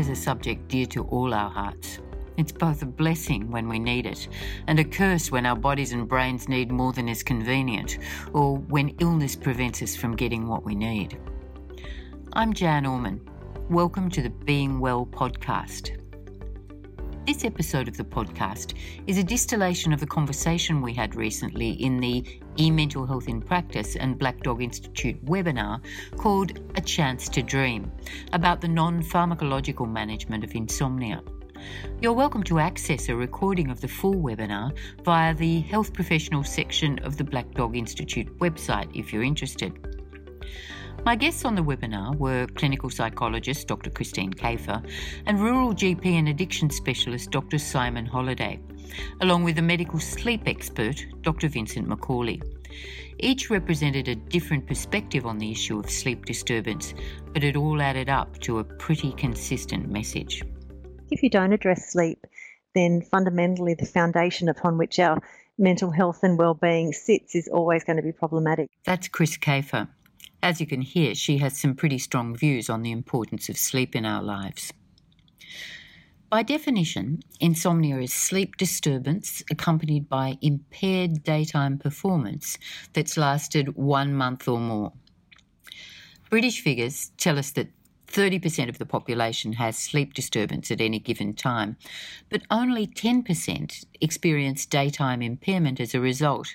is a subject dear to all our hearts. It's both a blessing when we need it and a curse when our bodies and brains need more than is convenient or when illness prevents us from getting what we need. I'm Jan Orman. Welcome to the Being Well podcast. This episode of the podcast is a distillation of the conversation we had recently in the e Mental Health in Practice and Black Dog Institute webinar called A Chance to Dream about the non pharmacological management of insomnia. You're welcome to access a recording of the full webinar via the Health Professionals section of the Black Dog Institute website if you're interested. My guests on the webinar were clinical psychologist Dr. Christine Kafer and rural GP and addiction specialist Dr. Simon Holliday, along with a medical sleep expert Dr. Vincent McCauley. Each represented a different perspective on the issue of sleep disturbance, but it all added up to a pretty consistent message. If you don't address sleep, then fundamentally the foundation upon which our mental health and well-being sits is always going to be problematic. That's Chris Kafer. As you can hear, she has some pretty strong views on the importance of sleep in our lives. By definition, insomnia is sleep disturbance accompanied by impaired daytime performance that's lasted one month or more. British figures tell us that 30% of the population has sleep disturbance at any given time, but only 10% experience daytime impairment as a result,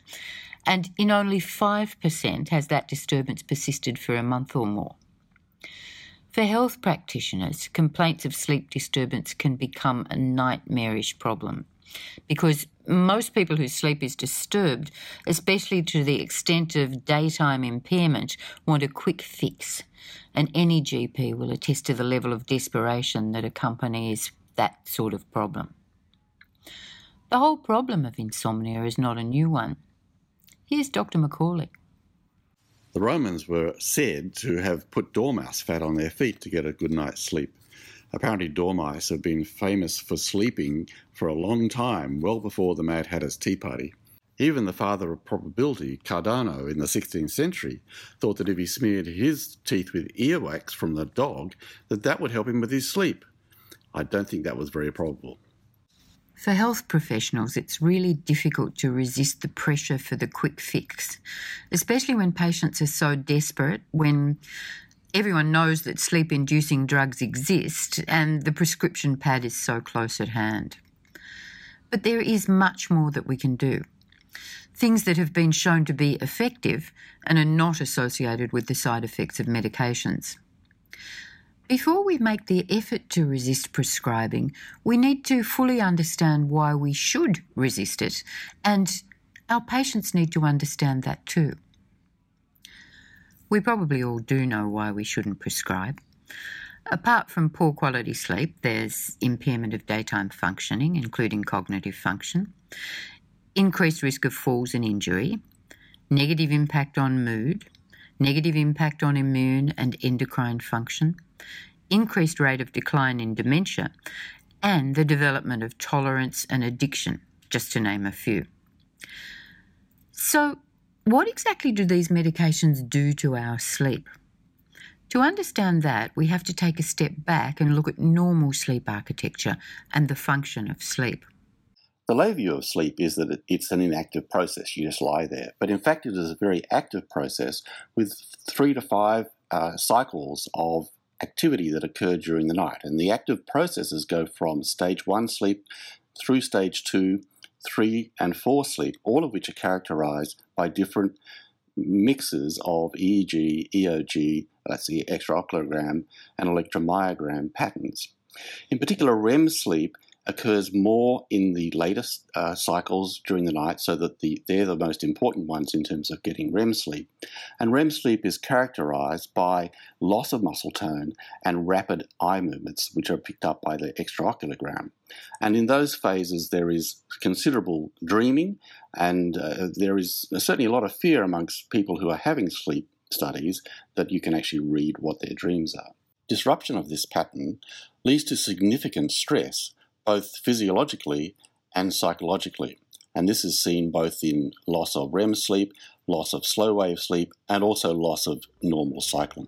and in only 5% has that disturbance persisted for a month or more. For health practitioners, complaints of sleep disturbance can become a nightmarish problem because most people whose sleep is disturbed, especially to the extent of daytime impairment, want a quick fix. And any GP will attest to the level of desperation that accompanies that sort of problem. The whole problem of insomnia is not a new one. Here's Dr. McCauley. The Romans were said to have put dormouse fat on their feet to get a good night's sleep. Apparently, dormice have been famous for sleeping for a long time, well before the Mad Hatter's Tea Party. Even the father of probability, Cardano, in the 16th century, thought that if he smeared his teeth with earwax from the dog, that that would help him with his sleep. I don't think that was very probable. For health professionals, it's really difficult to resist the pressure for the quick fix, especially when patients are so desperate, when everyone knows that sleep inducing drugs exist and the prescription pad is so close at hand. But there is much more that we can do. Things that have been shown to be effective and are not associated with the side effects of medications. Before we make the effort to resist prescribing, we need to fully understand why we should resist it, and our patients need to understand that too. We probably all do know why we shouldn't prescribe. Apart from poor quality sleep, there's impairment of daytime functioning, including cognitive function, increased risk of falls and injury, negative impact on mood, negative impact on immune and endocrine function, increased rate of decline in dementia, and the development of tolerance and addiction, just to name a few. So, what exactly do these medications do to our sleep? To understand that, we have to take a step back and look at normal sleep architecture and the function of sleep. The lay view of sleep is that it's an inactive process, you just lie there. But in fact, it is a very active process with three to five uh, cycles of activity that occurred during the night. And the active processes go from stage one sleep through stage two, three, and four sleep, all of which are characterized by different mixes of EEG, EOG, that's the electrooculogram, and electromyogram patterns. In particular, REM sleep occurs more in the latest uh, cycles during the night, so that the, they're the most important ones in terms of getting REM sleep. And REM sleep is characterized by loss of muscle tone and rapid eye movements, which are picked up by the electrooculogram. And in those phases, there is considerable dreaming, and uh, there is certainly a lot of fear amongst people who are having sleep studies that you can actually read what their dreams are. Disruption of this pattern leads to significant stress both physiologically and psychologically. And this is seen both in loss of REM sleep, loss of slow wave sleep, and also loss of normal cycling.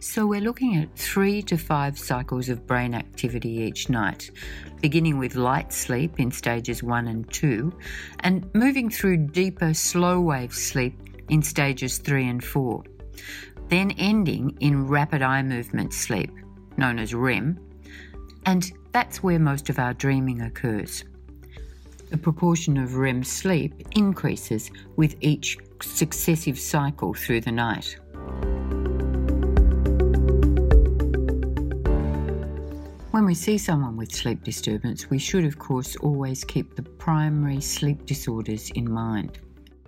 So, we're looking at three to five cycles of brain activity each night, beginning with light sleep in stages one and two, and moving through deeper slow wave sleep in stages three and four, then ending in rapid eye movement sleep, known as REM, and that's where most of our dreaming occurs. The proportion of REM sleep increases with each successive cycle through the night. When we see someone with sleep disturbance, we should, of course, always keep the primary sleep disorders in mind.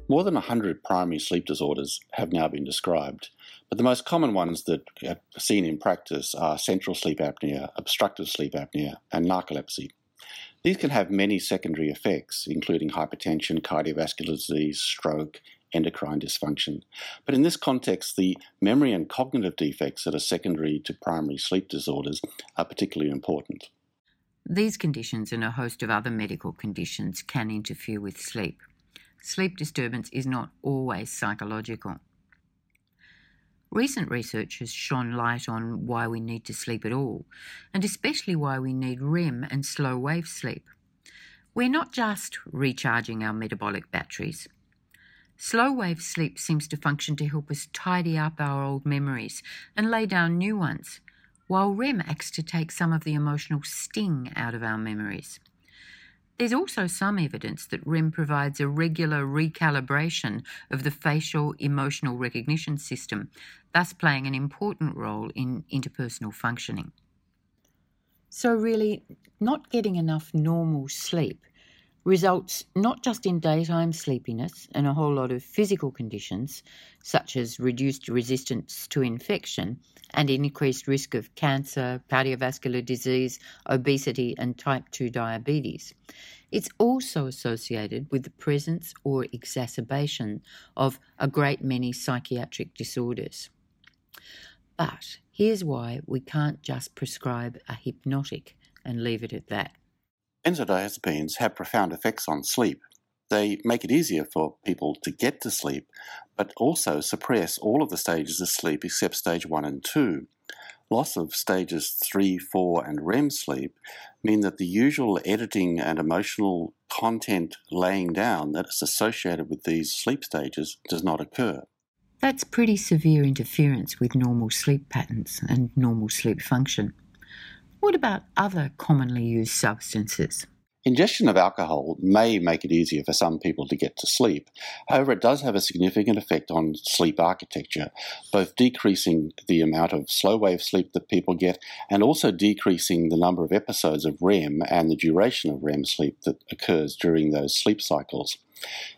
More than 100 primary sleep disorders have now been described, but the most common ones that are seen in practice are central sleep apnea, obstructive sleep apnea, and narcolepsy. These can have many secondary effects, including hypertension, cardiovascular disease, stroke, endocrine dysfunction. But in this context, the memory and cognitive defects that are secondary to primary sleep disorders are particularly important. These conditions and a host of other medical conditions can interfere with sleep sleep disturbance is not always psychological. Recent research has shone light on why we need to sleep at all, and especially why we need REM and slow wave sleep. We're not just recharging our metabolic batteries. Slow wave sleep seems to function to help us tidy up our old memories and lay down new ones, while REM acts to take some of the emotional sting out of our memories. There's also some evidence that REM provides a regular recalibration of the facial emotional recognition system, thus playing an important role in interpersonal functioning. So, really, not getting enough normal sleep results not just in daytime sleepiness and a whole lot of physical conditions, such as reduced resistance to infection and increased risk of cancer, cardiovascular disease, obesity, and type 2 diabetes. It's also associated with the presence or exacerbation of a great many psychiatric disorders. But here's why we can't just prescribe a hypnotic and leave it at that. Benzodiazepines have profound effects on sleep. They make it easier for people to get to sleep, but also suppress all of the stages of sleep except stage 1 and 2. Loss of stages 3, 4, and REM sleep mean that the usual editing and emotional content laying down that is associated with these sleep stages does not occur. That's pretty severe interference with normal sleep patterns and normal sleep function. What about other commonly used substances? Ingestion of alcohol may make it easier for some people to get to sleep. However, it does have a significant effect on sleep architecture, both decreasing the amount of slow wave sleep that people get and also decreasing the number of episodes of REM and the duration of REM sleep that occurs during those sleep cycles.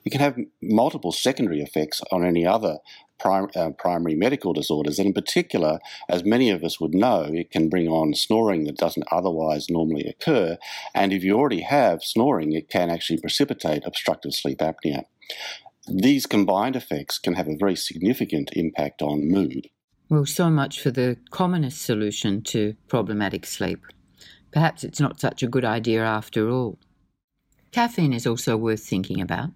It can have multiple secondary effects on any other prim- uh, primary medical disorders. And in particular, as many of us would know, it can bring on snoring that doesn't otherwise normally occur. And if you already have snoring, it can actually precipitate obstructive sleep apnea. These combined effects can have a very significant impact on mood. Well, so much for the commonest solution to problematic sleep. Perhaps it's not such a good idea after all. Caffeine is also worth thinking about.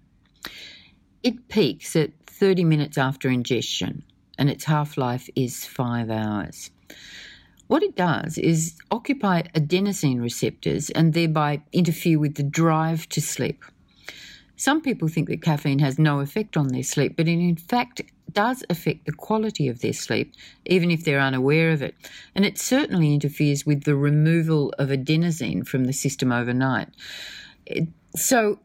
It peaks at 30 minutes after ingestion, and its half life is five hours. What it does is occupy adenosine receptors and thereby interfere with the drive to sleep. Some people think that caffeine has no effect on their sleep, but it in fact does affect the quality of their sleep, even if they're unaware of it. And it certainly interferes with the removal of adenosine from the system overnight. so,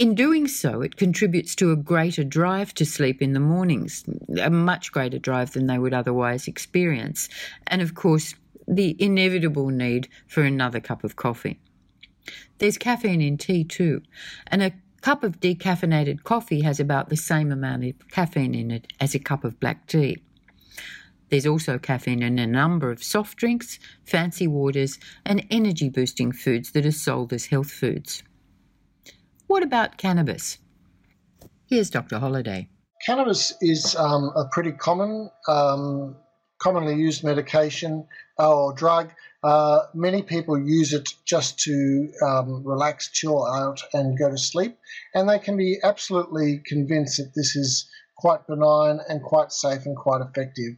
in doing so, it contributes to a greater drive to sleep in the mornings, a much greater drive than they would otherwise experience. And of course, the inevitable need for another cup of coffee. There's caffeine in tea too, and a cup of decaffeinated coffee has about the same amount of caffeine in it as a cup of black tea. There's also caffeine in a number of soft drinks, fancy waters, and energy boosting foods that are sold as health foods. What about cannabis? Here's Dr. Holliday. Cannabis is um, a pretty common, um, commonly used medication uh, or drug. Uh, many people use it just to um, relax, chill out, and go to sleep. And they can be absolutely convinced that this is quite benign and quite safe and quite effective.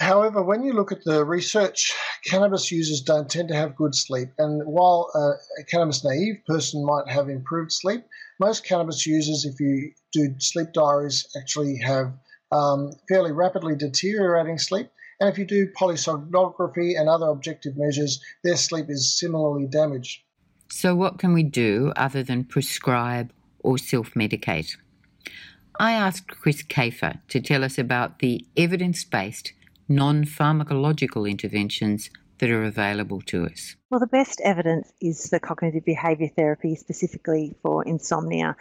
However, when you look at the research, cannabis users don't tend to have good sleep. And while a cannabis naive person might have improved sleep, most cannabis users, if you do sleep diaries, actually have um, fairly rapidly deteriorating sleep. And if you do polysomnography and other objective measures, their sleep is similarly damaged. So, what can we do other than prescribe or self medicate? I asked Chris Kafer to tell us about the evidence based non pharmacological interventions that are available to us? Well, the best evidence is the cognitive behaviour therapy, specifically for insomnia.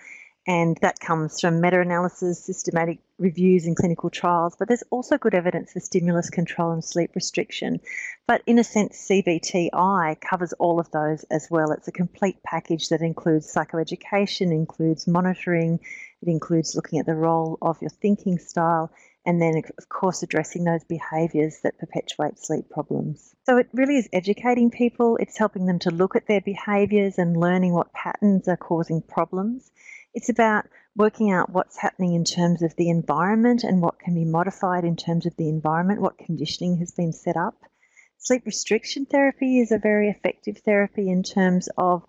And that comes from meta analysis, systematic reviews, and clinical trials. But there's also good evidence for stimulus control and sleep restriction. But in a sense, CBTI covers all of those as well. It's a complete package that includes psychoeducation, includes monitoring, it includes looking at the role of your thinking style, and then, of course, addressing those behaviours that perpetuate sleep problems. So it really is educating people, it's helping them to look at their behaviours and learning what patterns are causing problems. It's about working out what's happening in terms of the environment and what can be modified in terms of the environment, what conditioning has been set up. Sleep restriction therapy is a very effective therapy in terms of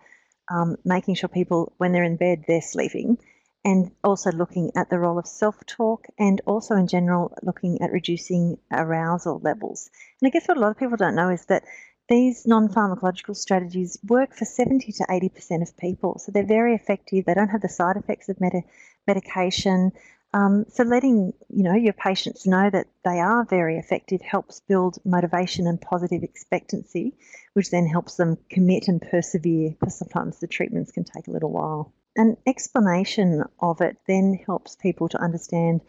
um, making sure people, when they're in bed, they're sleeping and also looking at the role of self talk and also in general looking at reducing arousal levels. And I guess what a lot of people don't know is that these non pharmacological strategies work for 70 to 80% of people. So they're very effective. They don't have the side effects of med- medication. Um, so letting you know your patients know that they are very effective helps build motivation and positive expectancy, which then helps them commit and persevere because sometimes the treatments can take a little while an explanation of it then helps people to understand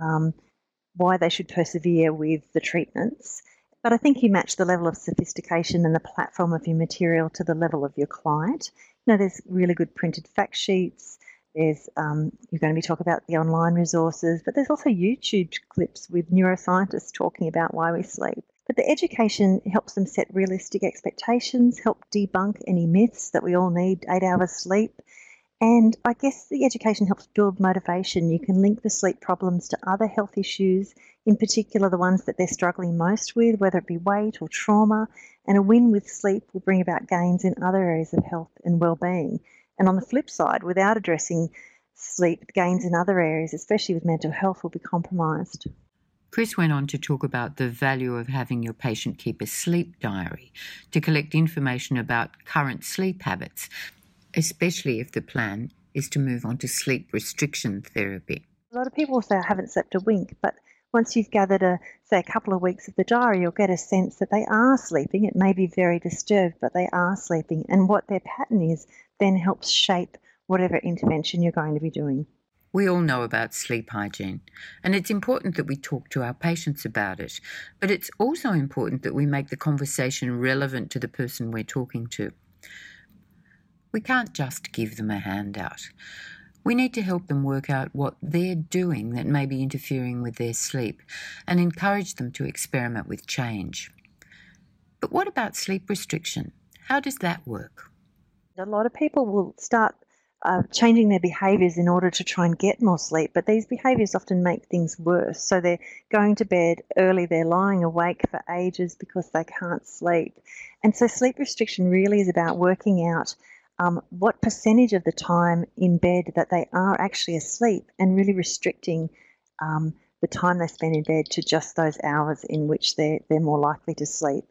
um, why they should persevere with the treatments. But I think you match the level of sophistication and the platform of your material to the level of your client. You know, there's really good printed fact sheets. There's um, you're going to be talking about the online resources, but there's also YouTube clips with neuroscientists talking about why we sleep. But the education helps them set realistic expectations, help debunk any myths that we all need eight hours sleep, and I guess the education helps build motivation. You can link the sleep problems to other health issues, in particular the ones that they're struggling most with, whether it be weight or trauma. And a win with sleep will bring about gains in other areas of health and well-being. And on the flip side, without addressing sleep, gains in other areas, especially with mental health, will be compromised. Chris went on to talk about the value of having your patient keep a sleep diary to collect information about current sleep habits especially if the plan is to move on to sleep restriction therapy. A lot of people say I haven't slept a wink, but once you've gathered a say a couple of weeks of the diary, you'll get a sense that they are sleeping. It may be very disturbed, but they are sleeping, and what their pattern is then helps shape whatever intervention you're going to be doing. We all know about sleep hygiene, and it's important that we talk to our patients about it, but it's also important that we make the conversation relevant to the person we're talking to. We can't just give them a handout. We need to help them work out what they're doing that may be interfering with their sleep and encourage them to experiment with change. But what about sleep restriction? How does that work? A lot of people will start uh, changing their behaviors in order to try and get more sleep, but these behaviors often make things worse. So they're going to bed early, they're lying awake for ages because they can't sleep. And so sleep restriction really is about working out um, what percentage of the time in bed that they are actually asleep and really restricting um, the time they spend in bed to just those hours in which they're, they're more likely to sleep.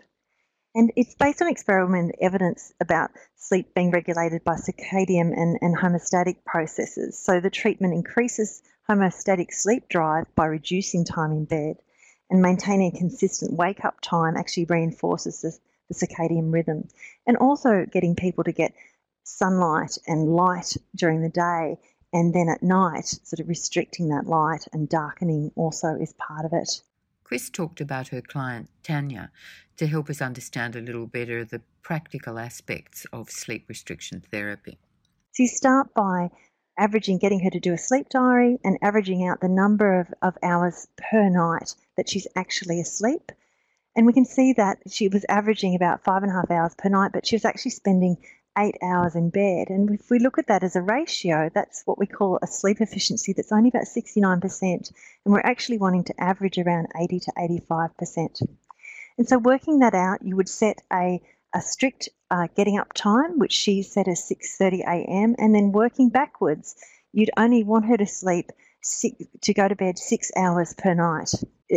And it's based on experimental evidence about sleep being regulated by circadian and, and homeostatic processes. So the treatment increases homeostatic sleep drive by reducing time in bed, and maintaining a consistent wake up time actually reinforces the, the circadian rhythm. And also getting people to get sunlight and light during the day, and then at night, sort of restricting that light and darkening also is part of it. Chris talked about her client, Tanya, to help us understand a little better the practical aspects of sleep restriction therapy. So you start by averaging, getting her to do a sleep diary and averaging out the number of, of hours per night that she's actually asleep. And we can see that she was averaging about five and a half hours per night, but she was actually spending eight hours in bed. And if we look at that as a ratio, that's what we call a sleep efficiency that's only about 69%. And we're actually wanting to average around 80 to 85%. And so working that out, you would set a, a strict uh, getting up time, which she set as 6.30 a.m. And then working backwards, you'd only want her to sleep six, to go to bed six hours per night.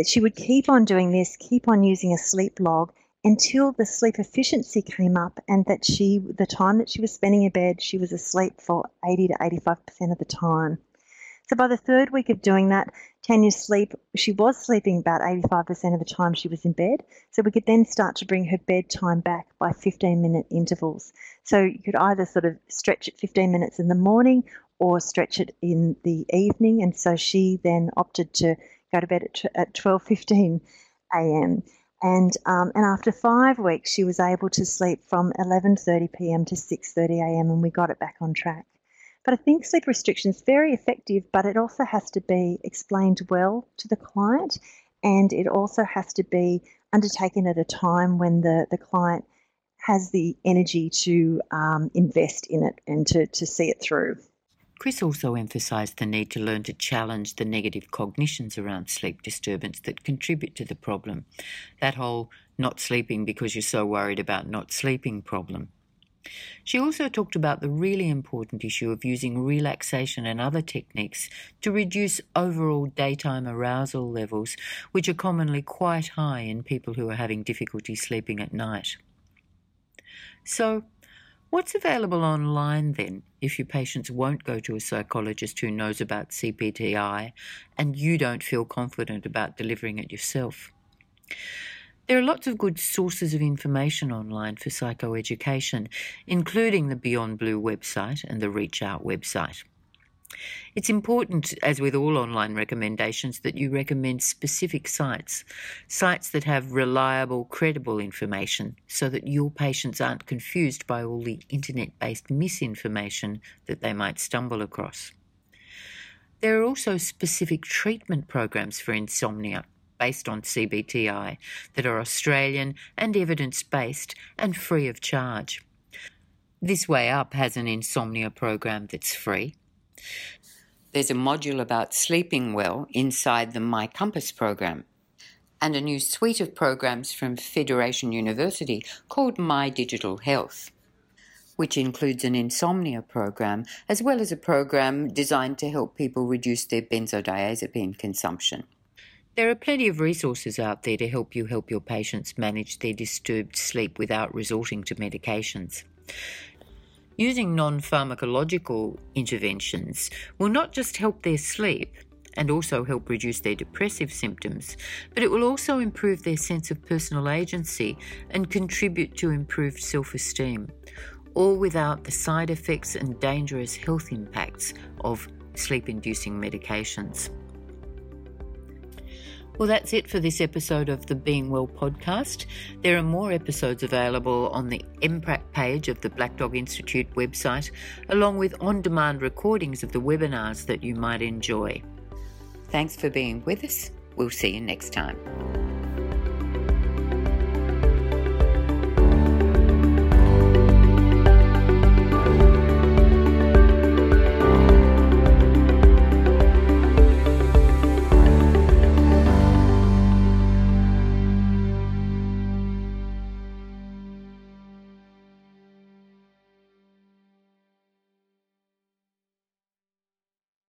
She would keep on doing this, keep on using a sleep log until the sleep efficiency came up and that she the time that she was spending in bed she was asleep for 80 to 85% of the time. So by the third week of doing that tanya's sleep she was sleeping about 85% of the time she was in bed. So we could then start to bring her bedtime back by 15 minute intervals. So you could either sort of stretch it 15 minutes in the morning or stretch it in the evening. And so she then opted to go to bed at, at 12.15 a.m and um, and after five weeks, she was able to sleep from 11:30 p.m. to 6:30 a.m. and we got it back on track. But I think sleep restriction is very effective, but it also has to be explained well to the client, and it also has to be undertaken at a time when the the client has the energy to um, invest in it and to, to see it through. Chris also emphasised the need to learn to challenge the negative cognitions around sleep disturbance that contribute to the problem. That whole not sleeping because you're so worried about not sleeping problem. She also talked about the really important issue of using relaxation and other techniques to reduce overall daytime arousal levels, which are commonly quite high in people who are having difficulty sleeping at night. So, What's available online then if your patients won't go to a psychologist who knows about CBTI and you don't feel confident about delivering it yourself? There are lots of good sources of information online for psychoeducation, including the Beyond Blue website and the Reach Out website. It's important, as with all online recommendations, that you recommend specific sites, sites that have reliable, credible information, so that your patients aren't confused by all the internet based misinformation that they might stumble across. There are also specific treatment programs for insomnia based on CBTI that are Australian and evidence based and free of charge. This Way Up has an insomnia program that's free. There's a module about sleeping well inside the My Compass program, and a new suite of programs from Federation University called My Digital Health, which includes an insomnia program as well as a program designed to help people reduce their benzodiazepine consumption. There are plenty of resources out there to help you help your patients manage their disturbed sleep without resorting to medications. Using non pharmacological interventions will not just help their sleep and also help reduce their depressive symptoms, but it will also improve their sense of personal agency and contribute to improved self esteem, all without the side effects and dangerous health impacts of sleep inducing medications. Well, that's it for this episode of the Being Well podcast. There are more episodes available on the MPRAC page of the Black Dog Institute website, along with on demand recordings of the webinars that you might enjoy. Thanks for being with us. We'll see you next time.